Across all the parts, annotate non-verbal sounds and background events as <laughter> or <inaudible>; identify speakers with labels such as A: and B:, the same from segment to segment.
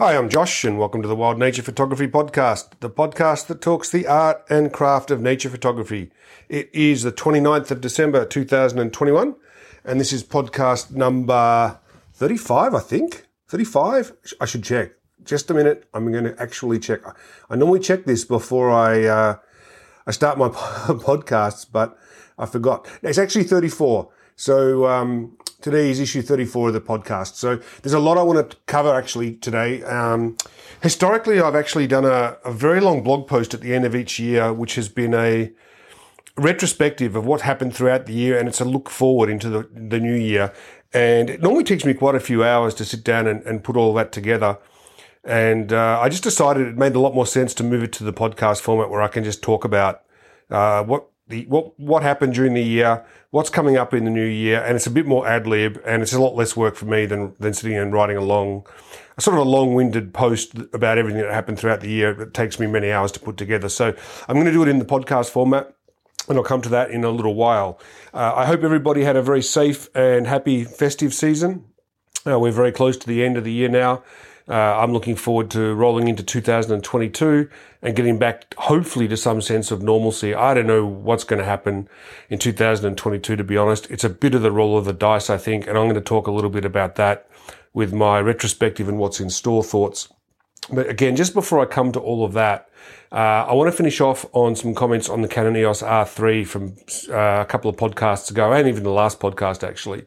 A: Hi, I'm Josh, and welcome to the Wild Nature Photography Podcast, the podcast that talks the art and craft of nature photography. It is the 29th of December 2021, and this is podcast number 35, I think. 35? I should check. Just a minute. I'm going to actually check. I normally check this before I, uh, I start my <laughs> podcasts, but I forgot. It's actually 34. So, um, Today is issue 34 of the podcast. So there's a lot I want to cover actually today. Um, historically, I've actually done a, a, very long blog post at the end of each year, which has been a retrospective of what happened throughout the year. And it's a look forward into the, the new year. And it normally takes me quite a few hours to sit down and, and put all that together. And uh, I just decided it made a lot more sense to move it to the podcast format where I can just talk about uh, what the what what happened during the year, what's coming up in the new year, and it's a bit more ad lib, and it's a lot less work for me than than sitting and writing a long, a sort of a long winded post about everything that happened throughout the year. It takes me many hours to put together, so I'm going to do it in the podcast format. And I'll come to that in a little while. Uh, I hope everybody had a very safe and happy festive season. Uh, we're very close to the end of the year now. Uh, I'm looking forward to rolling into 2022 and getting back, hopefully, to some sense of normalcy. I don't know what's going to happen in 2022, to be honest. It's a bit of the roll of the dice, I think, and I'm going to talk a little bit about that with my retrospective and what's in store thoughts. But again, just before I come to all of that, uh, I want to finish off on some comments on the Canon EOS R3 from uh, a couple of podcasts ago, and even the last podcast actually.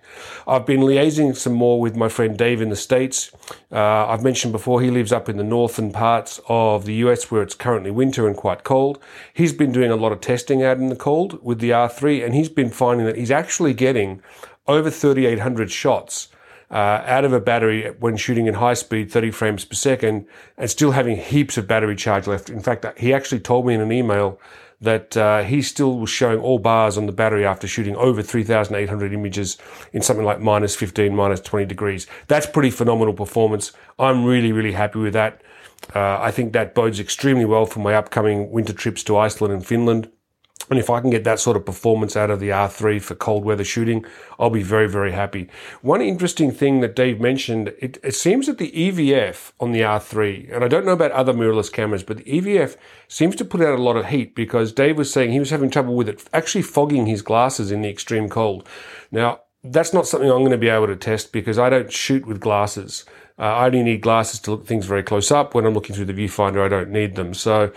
A: I've been liaising some more with my friend Dave in the States. Uh, I've mentioned before he lives up in the northern parts of the US where it's currently winter and quite cold. He's been doing a lot of testing out in the cold with the R3, and he's been finding that he's actually getting over 3,800 shots uh, out of a battery when shooting in high speed, 30 frames per second, and still having heaps of battery charge left. In fact, he actually told me in an email that uh, he still was showing all bars on the battery after shooting over 3,800 images in something like minus 15, minus 20 degrees. That's pretty phenomenal performance. I'm really, really happy with that. Uh, I think that bodes extremely well for my upcoming winter trips to Iceland and Finland. And if I can get that sort of performance out of the R3 for cold weather shooting, I'll be very, very happy. One interesting thing that Dave mentioned, it, it, seems that the EVF on the R3, and I don't know about other mirrorless cameras, but the EVF seems to put out a lot of heat because Dave was saying he was having trouble with it actually fogging his glasses in the extreme cold. Now, that's not something I'm going to be able to test because I don't shoot with glasses. Uh, I only need glasses to look things very close up. When I'm looking through the viewfinder, I don't need them. So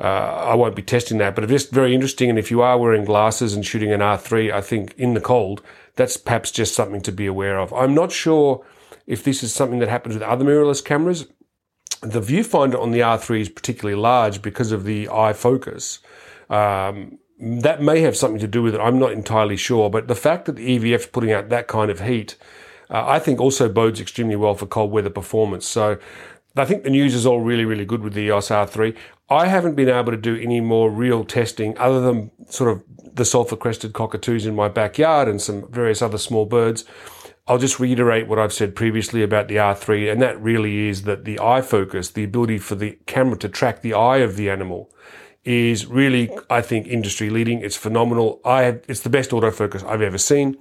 A: uh, I won't be testing that. But it's very interesting. And if you are wearing glasses and shooting an R3, I think in the cold, that's perhaps just something to be aware of. I'm not sure if this is something that happens with other mirrorless cameras. The viewfinder on the R3 is particularly large because of the eye focus. Um, that may have something to do with it. I'm not entirely sure. But the fact that the EVF is putting out that kind of heat uh, I think also bodes extremely well for cold weather performance. So I think the news is all really, really good with the EOS R3. I haven't been able to do any more real testing other than sort of the sulfur crested cockatoos in my backyard and some various other small birds. I'll just reiterate what I've said previously about the R3, and that really is that the eye focus, the ability for the camera to track the eye of the animal, is really, I think, industry leading. It's phenomenal. I have, it's the best autofocus I've ever seen.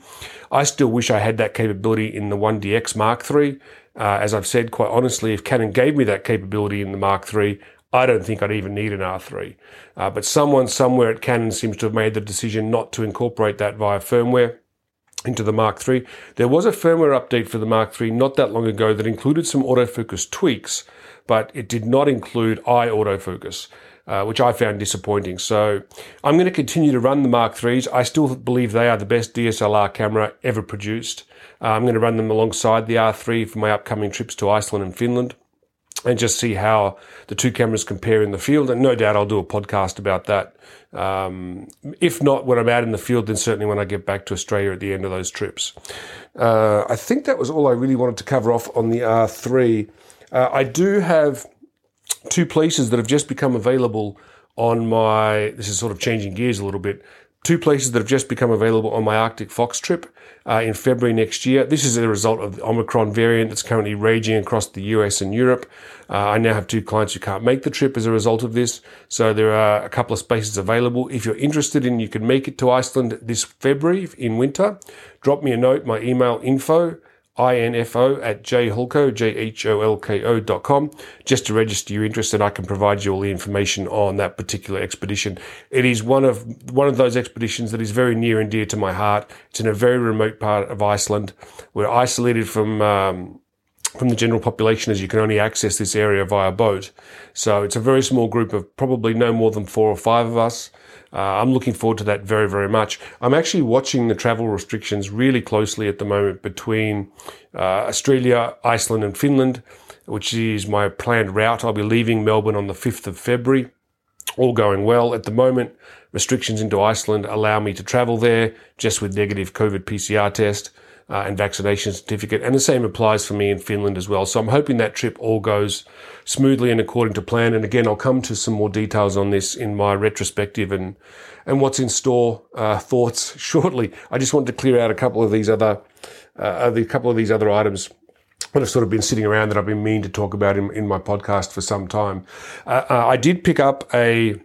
A: I still wish I had that capability in the 1DX Mark III. Uh, as I've said, quite honestly, if Canon gave me that capability in the Mark III, I don't think I'd even need an R3. Uh, but someone somewhere at Canon seems to have made the decision not to incorporate that via firmware into the Mark III. There was a firmware update for the Mark III not that long ago that included some autofocus tweaks, but it did not include eye autofocus uh, which I found disappointing. So I'm going to continue to run the Mark IIIs. I still believe they are the best DSLR camera ever produced. Uh, I'm going to run them alongside the R3 for my upcoming trips to Iceland and Finland and just see how the two cameras compare in the field. And no doubt I'll do a podcast about that. Um, if not when I'm out in the field, then certainly when I get back to Australia at the end of those trips. Uh, I think that was all I really wanted to cover off on the R3. Uh, I do have two places that have just become available on my, this is sort of changing gears a little bit, two places that have just become available on my Arctic Fox trip uh, in February next year. This is a result of the Omicron variant that's currently raging across the US and Europe. Uh, I now have two clients who can't make the trip as a result of this. So there are a couple of spaces available. If you're interested and you can make it to Iceland this February in winter, drop me a note. My email info info at jholko, J-H-O-L-K-O dot com, just to register your interest and I can provide you all the information on that particular expedition. It is one of, one of those expeditions that is very near and dear to my heart. It's in a very remote part of Iceland. We're isolated from, um, from the general population as you can only access this area via boat. So it's a very small group of probably no more than four or five of us. Uh, I'm looking forward to that very, very much. I'm actually watching the travel restrictions really closely at the moment between uh, Australia, Iceland, and Finland, which is my planned route. I'll be leaving Melbourne on the 5th of February. All going well. At the moment, restrictions into Iceland allow me to travel there just with negative COVID PCR test uh, and vaccination certificate. And the same applies for me in Finland as well. So I'm hoping that trip all goes smoothly and according to plan. And again, I'll come to some more details on this in my retrospective and, and what's in store uh, <laughs> thoughts shortly. I just wanted to clear out a couple of these other, uh, a couple of these other items that have sort of been sitting around that I've been meaning to talk about in, in my podcast for some time. Uh, uh I did pick up a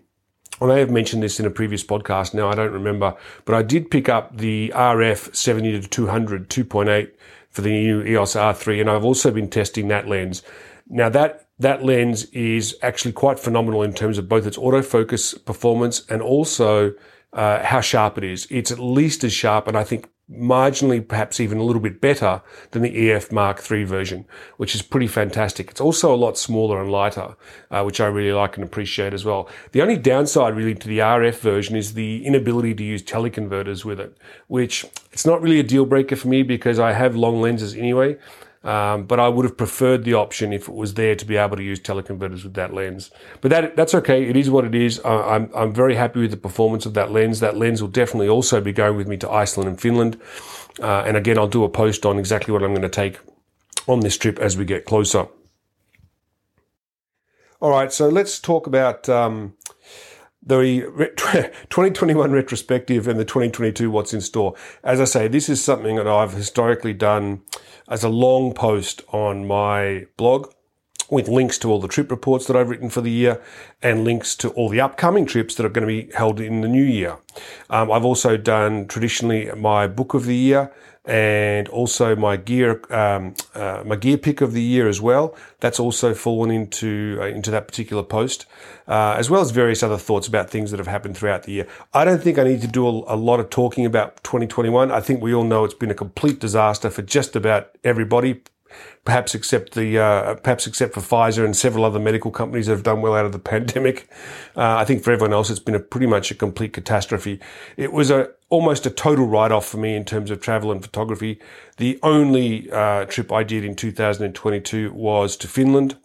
A: I may have mentioned this in a previous podcast. Now I don't remember, but I did pick up the RF 70 to 200 2.8 for the new EOS R3, and I've also been testing that lens. Now that that lens is actually quite phenomenal in terms of both its autofocus performance and also uh, how sharp it is. It's at least as sharp, and I think marginally, perhaps even a little bit better than the EF Mark III version, which is pretty fantastic. It's also a lot smaller and lighter, uh, which I really like and appreciate as well. The only downside really to the RF version is the inability to use teleconverters with it, which it's not really a deal breaker for me because I have long lenses anyway. Um, but I would have preferred the option if it was there to be able to use teleconverters with that lens. But that that's okay. It is what it is. I'm I'm very happy with the performance of that lens. That lens will definitely also be going with me to Iceland and Finland. Uh, and again, I'll do a post on exactly what I'm going to take on this trip as we get closer. All right, so let's talk about um, the <laughs> 2021 retrospective and the 2022 what's in store. As I say, this is something that I've historically done as a long post on my blog with links to all the trip reports that I've written for the year and links to all the upcoming trips that are going to be held in the new year. Um, I've also done traditionally my book of the year and also my gear, um, uh, my gear pick of the year as well. That's also fallen into uh, into that particular post, uh, as well as various other thoughts about things that have happened throughout the year. I don't think I need to do a, a, lot of talking about 2021. I think we all know it's been a complete disaster for just about everybody, perhaps except the uh, perhaps except for Pfizer and several other medical companies that have done well out of the <laughs> pandemic. Uh, I think for everyone else, it's been a pretty much a complete catastrophe. It was a almost a total write off for me in terms of travel and photography. The only uh, trip I did in 2022 was to Finland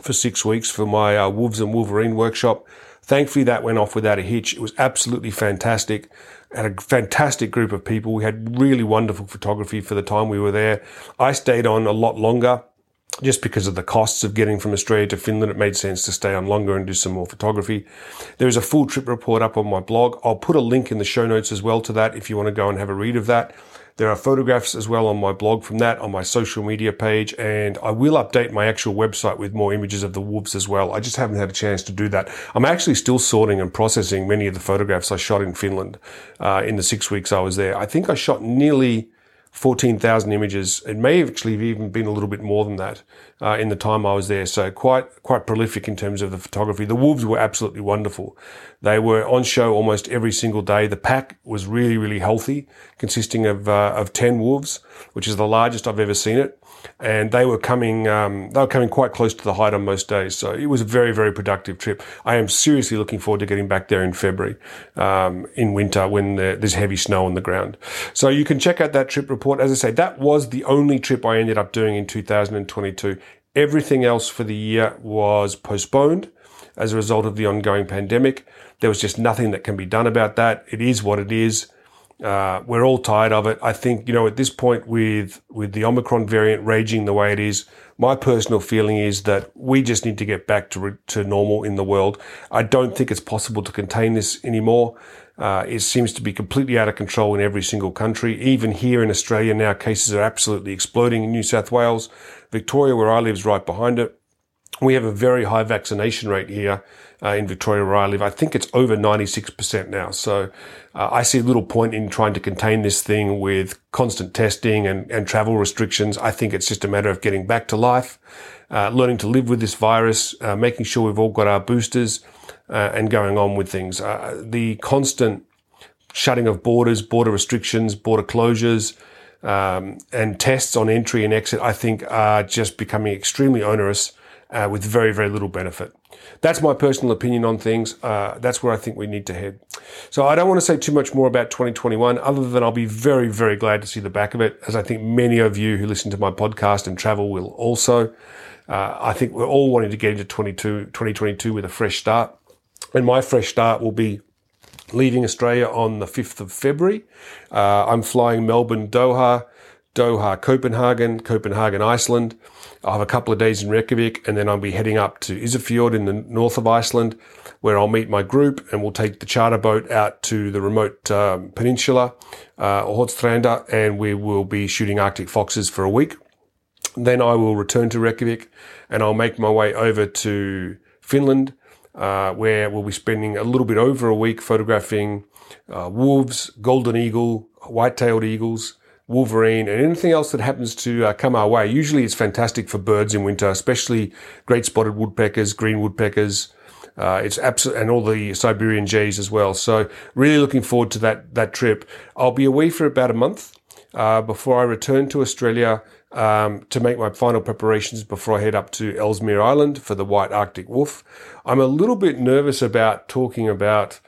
A: for six weeks for my uh, Wolves and Wolverine workshop. Thankfully, that went off without a hitch. It was absolutely fantastic and a fantastic group of people. We had really wonderful photography for the time we were there. I stayed on a lot longer just because of the costs of getting from Australia to Finland, it made sense to stay on longer and do some more photography. There is a full trip report up on my blog. I'll put a link in the show notes as well to that if you want to go and have a read of that. There are photographs as well on my blog from that on my social media page, and I will update my actual website with more images of the wolves as well. I just haven't had a chance to do that. I'm actually still sorting and processing many of the photographs I shot in Finland uh, in the six weeks I was there. I think I shot nearly 14,000 images. It may have actually even been a little bit more than that uh, in the time I was there. So quite quite prolific in terms of the photography. The wolves were absolutely wonderful. They were on show almost every single day. The pack was really really healthy, consisting of uh, of 10 wolves, which is the largest I've ever seen it and they were coming um, they were coming quite close to the height on most days. So it was a very very productive trip. I am seriously looking forward to getting back there in February um, in winter when there's heavy snow on the ground. So you can check out that trip report. As I say, that was the only trip I ended up doing in 2022. Everything else for the year was postponed as a result of the ongoing pandemic. There was just nothing that can be done about that. It is what it is. Uh, we're all tired of it. I think you know at this point with with the Omicron variant raging the way it is, my personal feeling is that we just need to get back to to normal in the world. I don't think it's possible to contain this anymore. Uh, it seems to be completely out of control in every single country. Even here in Australia now, cases are absolutely exploding in New South Wales, Victoria, where I live, is right behind it. We have a very high vaccination rate here uh, in Victoria where I live. I think it's over 96% now. So uh, I see little point in trying to contain this thing with constant testing and, and travel restrictions. I think it's just a matter of getting back to life, uh, learning to live with this virus, uh, making sure we've all got our boosters uh, and going on with things. Uh, the constant shutting of borders, border restrictions, border closures, um, and tests on entry and exit, I think are just becoming extremely onerous uh, with very, very little benefit. That's my personal opinion on things. Uh, that's where I think we need to head. So I don't want to say too much more about 2021, other than I'll be very, very glad to see the back of it, as I think many of you who listen to my podcast and travel will also. Uh, I think we're all wanting to get into 2022 with a fresh start. And my fresh start will be leaving Australia on the 5th of February. Uh, I'm flying Melbourne, Doha, Doha, Copenhagen, Copenhagen, Iceland. I'll have a couple of days in Reykjavik and then I'll be heading up to Isafjord in the north of Iceland where I'll meet my group and we'll take the charter boat out to the remote um, peninsula, uh, Hornstranda, and we will be shooting Arctic foxes for a week. Then I will return to Reykjavik and I'll make my way over to Finland uh, where we'll be spending a little bit over a week photographing uh, wolves, golden eagle, white-tailed eagles, wolverine, and anything else that happens to uh, come our way. Usually, it's fantastic for birds in winter, especially great spotted woodpeckers, green woodpeckers. Uh, it's absolute, and all the Siberian jays as well. So, really looking forward to that that trip. I'll be away for about a month uh, before I return to Australia um, to make my final preparations before I head up to Ellesmere Island for the White Arctic Wolf. I'm a little bit nervous about talking about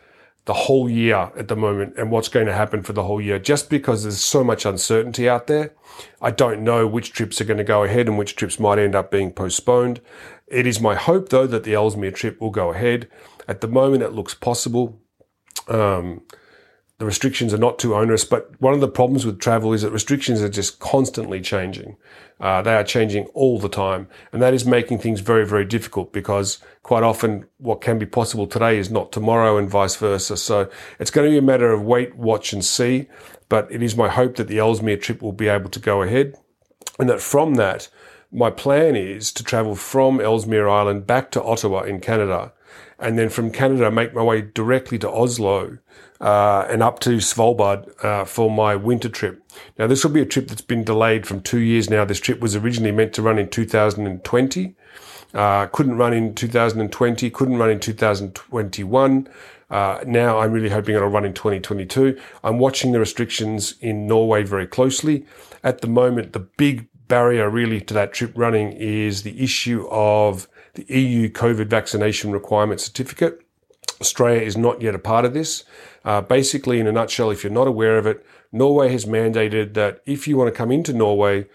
A: the whole year at the moment and what's going to happen for the whole year just because there's so much uncertainty out there. I don't know which trips are going to go ahead and which trips might end up being postponed. It is my hope though that the Ellesmere trip will go ahead. At the moment, it looks possible. Um, the restrictions are not too onerous. But one of the problems with travel is that restrictions are just constantly changing. Uh, they are changing all the time. And that is making things very, very difficult because quite often what can be possible today is not tomorrow and vice versa. So it's going to be a matter of wait, watch and see. But it is my hope that the Ellesmere trip will be able to go ahead and that from that, my plan is to travel from Ellesmere Island back to Ottawa in Canada and then from Canada make my way directly to Oslo uh, and up to Svalbard uh, for my winter trip. Now, this will be a trip that's been delayed from two years now. This trip was originally meant to run in 2020. Uh, couldn't run in 2020, couldn't run in 2021. Uh, now I'm really hoping it'll run in 2022. I'm watching the restrictions in Norway very closely. At the moment, the big barrier really to that trip running is the issue of the EU COVID vaccination requirement certificate. Australia is not yet a part of this. Uh, basically, in a nutshell, if you're not aware of it, Norway has mandated that if you want to come into Norway,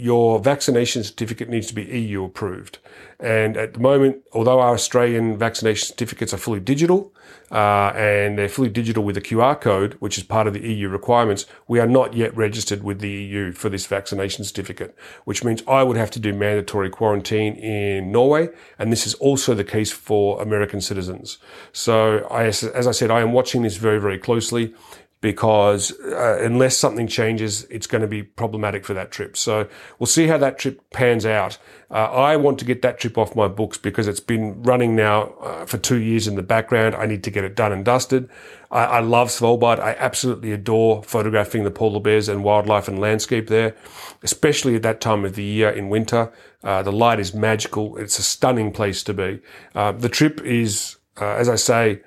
A: your vaccination certificate needs to be EU approved. And at the moment, although our Australian vaccination certificates are fully digital, uh, and they're fully digital with a QR code, which is part of the EU requirements, we are not yet registered with the EU for this vaccination certificate, which means I would have to do mandatory quarantine in Norway. And this is also the case for American citizens. So I, as I said, I am watching this very, very closely because uh, unless something changes, it's going to be problematic for that trip. So we'll see how that trip pans out. Uh, I want to get that trip off my books because it's been running now uh, for two years in the background. I need to get it done and dusted. I, I, love Svalbard. I absolutely adore photographing the polar bears and wildlife and landscape there, especially at that time of the year in winter. Uh, the light is magical. It's a stunning place to be. Uh, the trip is, uh, as I say,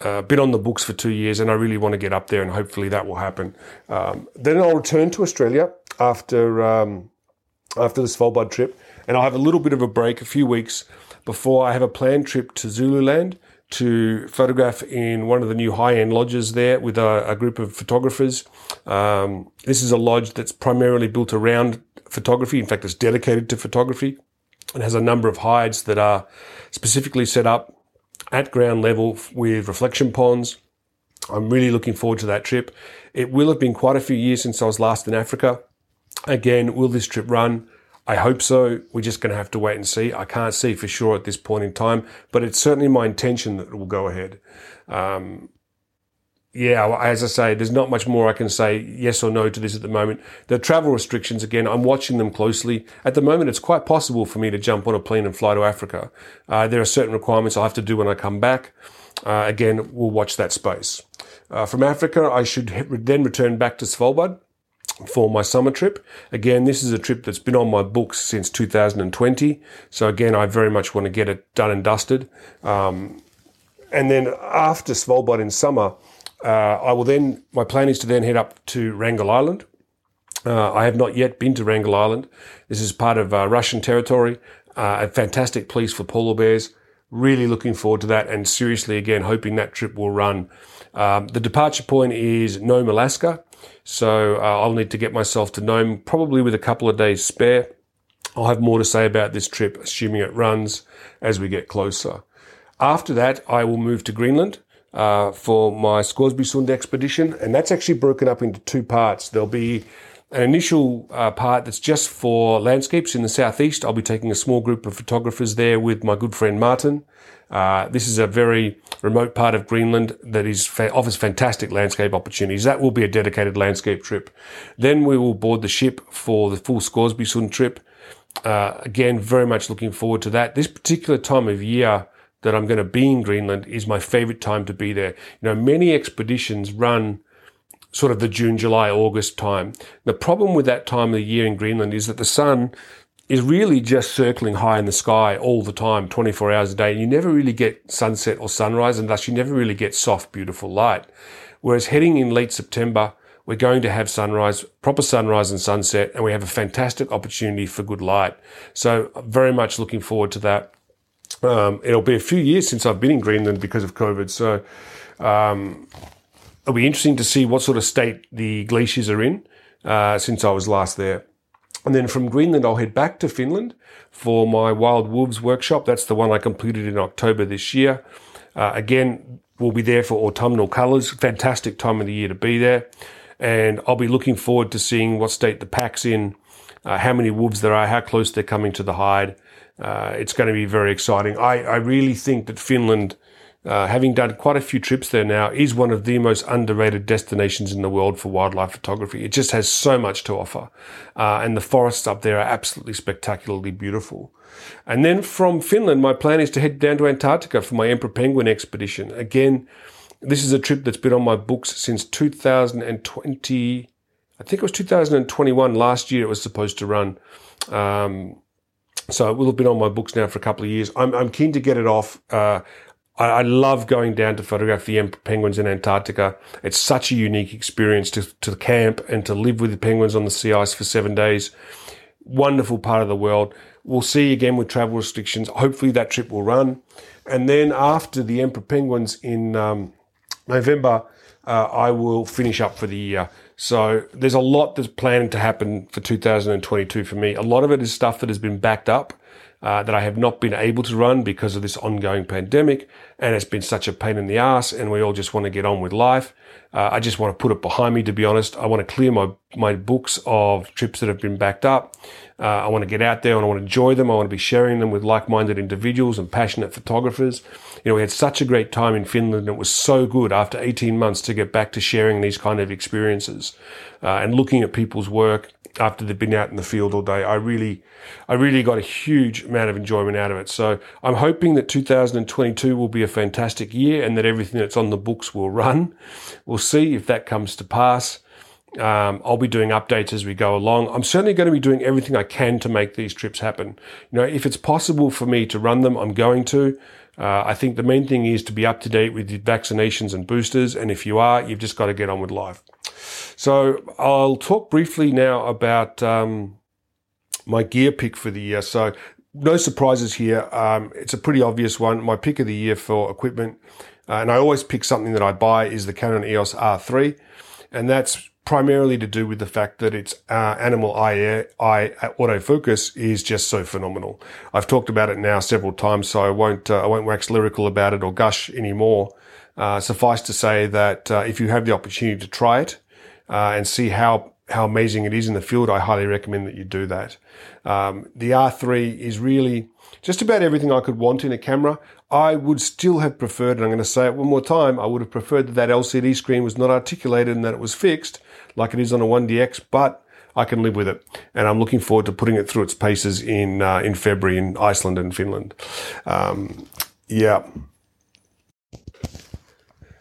A: uh, been on the books for two years, and I really want to get up there, and hopefully that will happen. Um, then I'll return to Australia after um, after the Svalbard trip, and I'll have a little bit of a break, a few weeks before I have a planned trip to Zululand to photograph in one of the new high-end lodges there with a, a group of photographers. Um, this is a lodge that's primarily built around photography. In fact, it's dedicated to photography. It has a number of hides that are specifically set up at ground level with reflection ponds. I'm really looking forward to that trip. It will have been quite a few years since I was last in Africa. Again, will this trip run? I hope so. We're just going to have to wait and see. I can't see for sure at this point in time, but it's certainly my intention that it will go ahead. Um, yeah, as I say, there's not much more I can say yes or no to this at the moment. The travel restrictions, again, I'm watching them closely. At the moment, it's quite possible for me to jump on a plane and fly to Africa. Uh, there are certain requirements I'll have to do when I come back. Uh, again, we'll watch that space. Uh, from Africa, I should then return back to Svalbard for my summer trip. Again, this is a trip that's been on my books since 2020. So again, I very much want to get it done and dusted. Um, and then after Svalbard in summer, I will then, my plan is to then head up to Wrangel Island. Uh, I have not yet been to Wrangel Island. This is part of uh, Russian territory, uh, a fantastic place for polar bears. Really looking forward to that and seriously again hoping that trip will run. Um, the departure point is Nome, Alaska. So uh, I'll need to get myself to Nome probably with a couple of days spare. I'll have more to say about this trip, assuming it runs as we get closer. After that, I will move to Greenland uh, for my Scoresby expedition, and that's actually broken up into two parts. There'll be an initial uh, part that's just for landscapes in the southeast. I'll be taking a small group of photographers there with my good friend Martin. Uh, this is a very remote part of Greenland that is fa- offers fantastic landscape opportunities. That will be a dedicated landscape trip. Then we will board the ship for the full Scoresby Sund trip. Uh, again, very much looking forward to that. This particular time of year that I'm going to be in Greenland is my favorite time to be there. You know, many expeditions run sort of the June, July, August time. The problem with that time of the year in Greenland is that the sun is really just circling high in the sky all the time, 24 hours a day. And you never really get sunset or sunrise, and thus you never really get soft, beautiful light. Whereas heading in late September, we're going to have sunrise, proper sunrise and sunset, and we have a fantastic opportunity for good light. So very much looking forward to that. Um, it'll be a few years since I've been in Greenland because of COVID. So um, it'll be interesting to see what sort of state the glaciers are in uh, since I was last there. And then from Greenland, I'll head back to Finland for my Wild Wolves workshop. That's the one I completed in October this year. Uh, again, we'll be there for autumnal colours. Fantastic time of the year to be there. And I'll be looking forward to seeing what state the pack's in, uh, how many wolves there are, how close they're coming to the hide. Uh, it's going to be very exciting. I, I really think that Finland uh, having done quite a few trips there now, is one of the most underrated destinations in the world for wildlife photography. It just has so much to offer. Uh, and the forests up there are absolutely spectacularly beautiful. And then from Finland, my plan is to head down to Antarctica for my Emperor Penguin expedition. Again, this is a trip that's been on my books since 2020. I think it was 2021. Last year it was supposed to run. Um, so it will have been on my books now for a couple of years. I'm, I'm keen to get it off. Uh, I, love going down to photograph the Emperor penguins in Antarctica. It's such a unique experience to, to camp and to live with the penguins on the sea ice for seven days. Wonderful part of the world. We'll see again with travel restrictions. Hopefully that trip will run. And then after the Emperor Penguins in um, November, uh, I will finish up for the year. So there's a lot that's planning to happen for 2022 for me. A lot of it is stuff that has been backed up uh, that I have not been able to run because of this ongoing pandemic. And it's been such a pain in the ass and we all just want to get on with life. Uh, I just want to put it behind me, to be honest. I want to clear my, my books of trips that have been backed up. Uh, I want to get out there and I want to enjoy them. I want to be sharing them with like-minded individuals and passionate photographers. You know, we had such a great time in Finland and it was so good after 18 months to get back to sharing these kind of experiences uh, and looking at people's work after they've been out in the field all day. I really, I really got a huge amount of enjoyment out of it. So I'm hoping that 2022 will be a fantastic year and that everything that's on the books will run. We'll see if that comes to pass. Um, I'll be doing updates as we go along. I'm certainly going to be doing everything I can to make these trips happen. You know, if it's possible for me to run them, I'm going to. Uh, I think the main thing is to be up to date with your vaccinations and boosters. And if you are, you've just got to get on with life. So I'll talk briefly now about um, my gear pick for the year. So no surprises here. Um, it's a pretty obvious one. My pick of the year for equipment, uh, and I always pick something that I buy is the Canon EOS R3, and that's primarily to do with the fact that its uh, animal eye, eye autofocus is just so phenomenal. I've talked about it now several times, so I won't uh, I won't wax lyrical about it or gush anymore. Uh, suffice to say that uh, if you have the opportunity to try it uh, and see how how amazing it is in the field, I highly recommend that you do that. Um, the R3 is really just about everything I could want in a camera. I would still have preferred, and I'm going to say it one more time, I would have preferred that that LCD screen was not articulated and that it was fixed like it is on a 1DX, but I can live with it. And I'm looking forward to putting it through its paces in, uh, in February in Iceland and Finland. Um, yeah.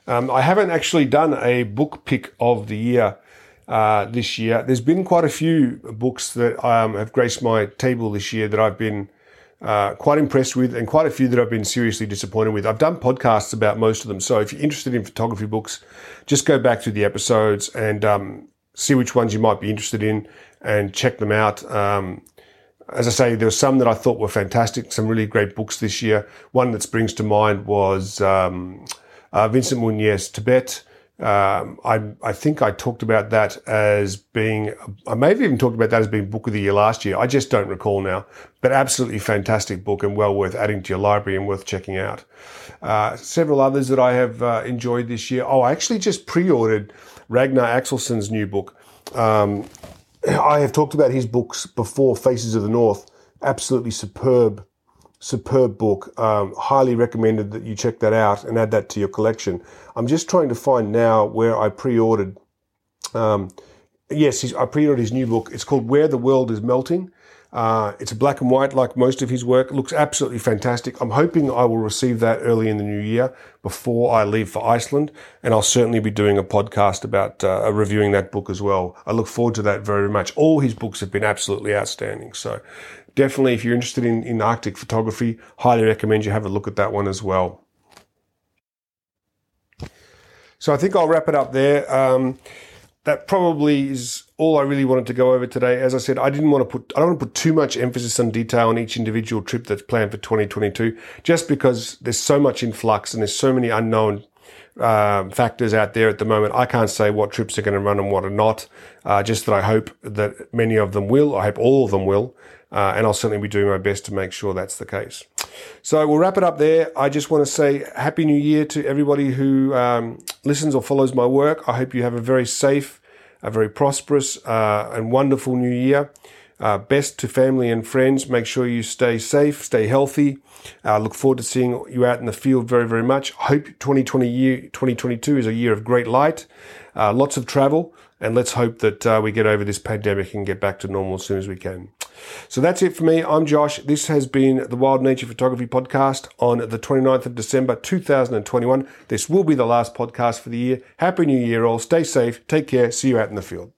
A: Um, I haven't actually done a book pick of the year uh, this year. There's been quite a few books that um, have graced my table this year that I've been uh, quite impressed with, and quite a few that I've been seriously disappointed with. I've done podcasts about most of them, so if you're interested in photography books, just go back through the episodes and um, see which ones you might be interested in and check them out. Um, as I say, there were some that I thought were fantastic, some really great books this year. One that springs to mind was um, uh, Vincent Munier, Tibet. Um, I, I think I talked about that as being, I may have even talked about that as being book of the year last year. I just don't recall now, but absolutely fantastic book and well worth adding to your library and worth checking out. Uh, several others that I have uh, enjoyed this year. Oh, I actually just pre-ordered Ragnar Axelsson's new book. Um, I have talked about his books before, Faces of the North. Absolutely superb superb book. Um, highly recommended that you check that out and add that to your collection. I'm just trying to find now where I pre-ordered. Um, yes, I pre-ordered his new book. It's called Where the World is Melting. Uh, it's black and white, like most of his work. It looks absolutely fantastic. I'm hoping I will receive that early in the new year before I leave for Iceland, and I'll certainly be doing a podcast about uh, reviewing that book as well. I look forward to that very much. All his books have been absolutely outstanding. So, definitely, if you're interested in, in Arctic photography, highly recommend you have a look at that one as well. So, I think I'll wrap it up there. Um, that probably is all I really wanted to go over today. As I said, I didn't want to put, I don't want to put too much emphasis on detail on each individual trip that's planned for 2022, just because there's so much in flux and there's so many unknown um, factors out there at the moment. I can't say what trips are going to run and what are not. Uh, just that I hope that many of them will. I hope all of them will. Uh, and I'll certainly be doing my best to make sure that's the case. So we'll wrap it up there. I just want to say Happy New Year to everybody who um, listens or follows my work. I hope you have a very safe, a very prosperous, uh, and wonderful New Year. Uh, best to family and friends. Make sure you stay safe, stay healthy. Uh, look forward to seeing you out in the field very, very much. Hope 2020 year, 2022 is a year of great light, uh, lots of travel, and let's hope that uh, we get over this pandemic and get back to normal as soon as we can. So that's it for me. I'm Josh. This has been the Wild Nature Photography Podcast on the 29th of December 2021. This will be the last podcast for the year. Happy New Year all. Stay safe. Take care. See you out in the field.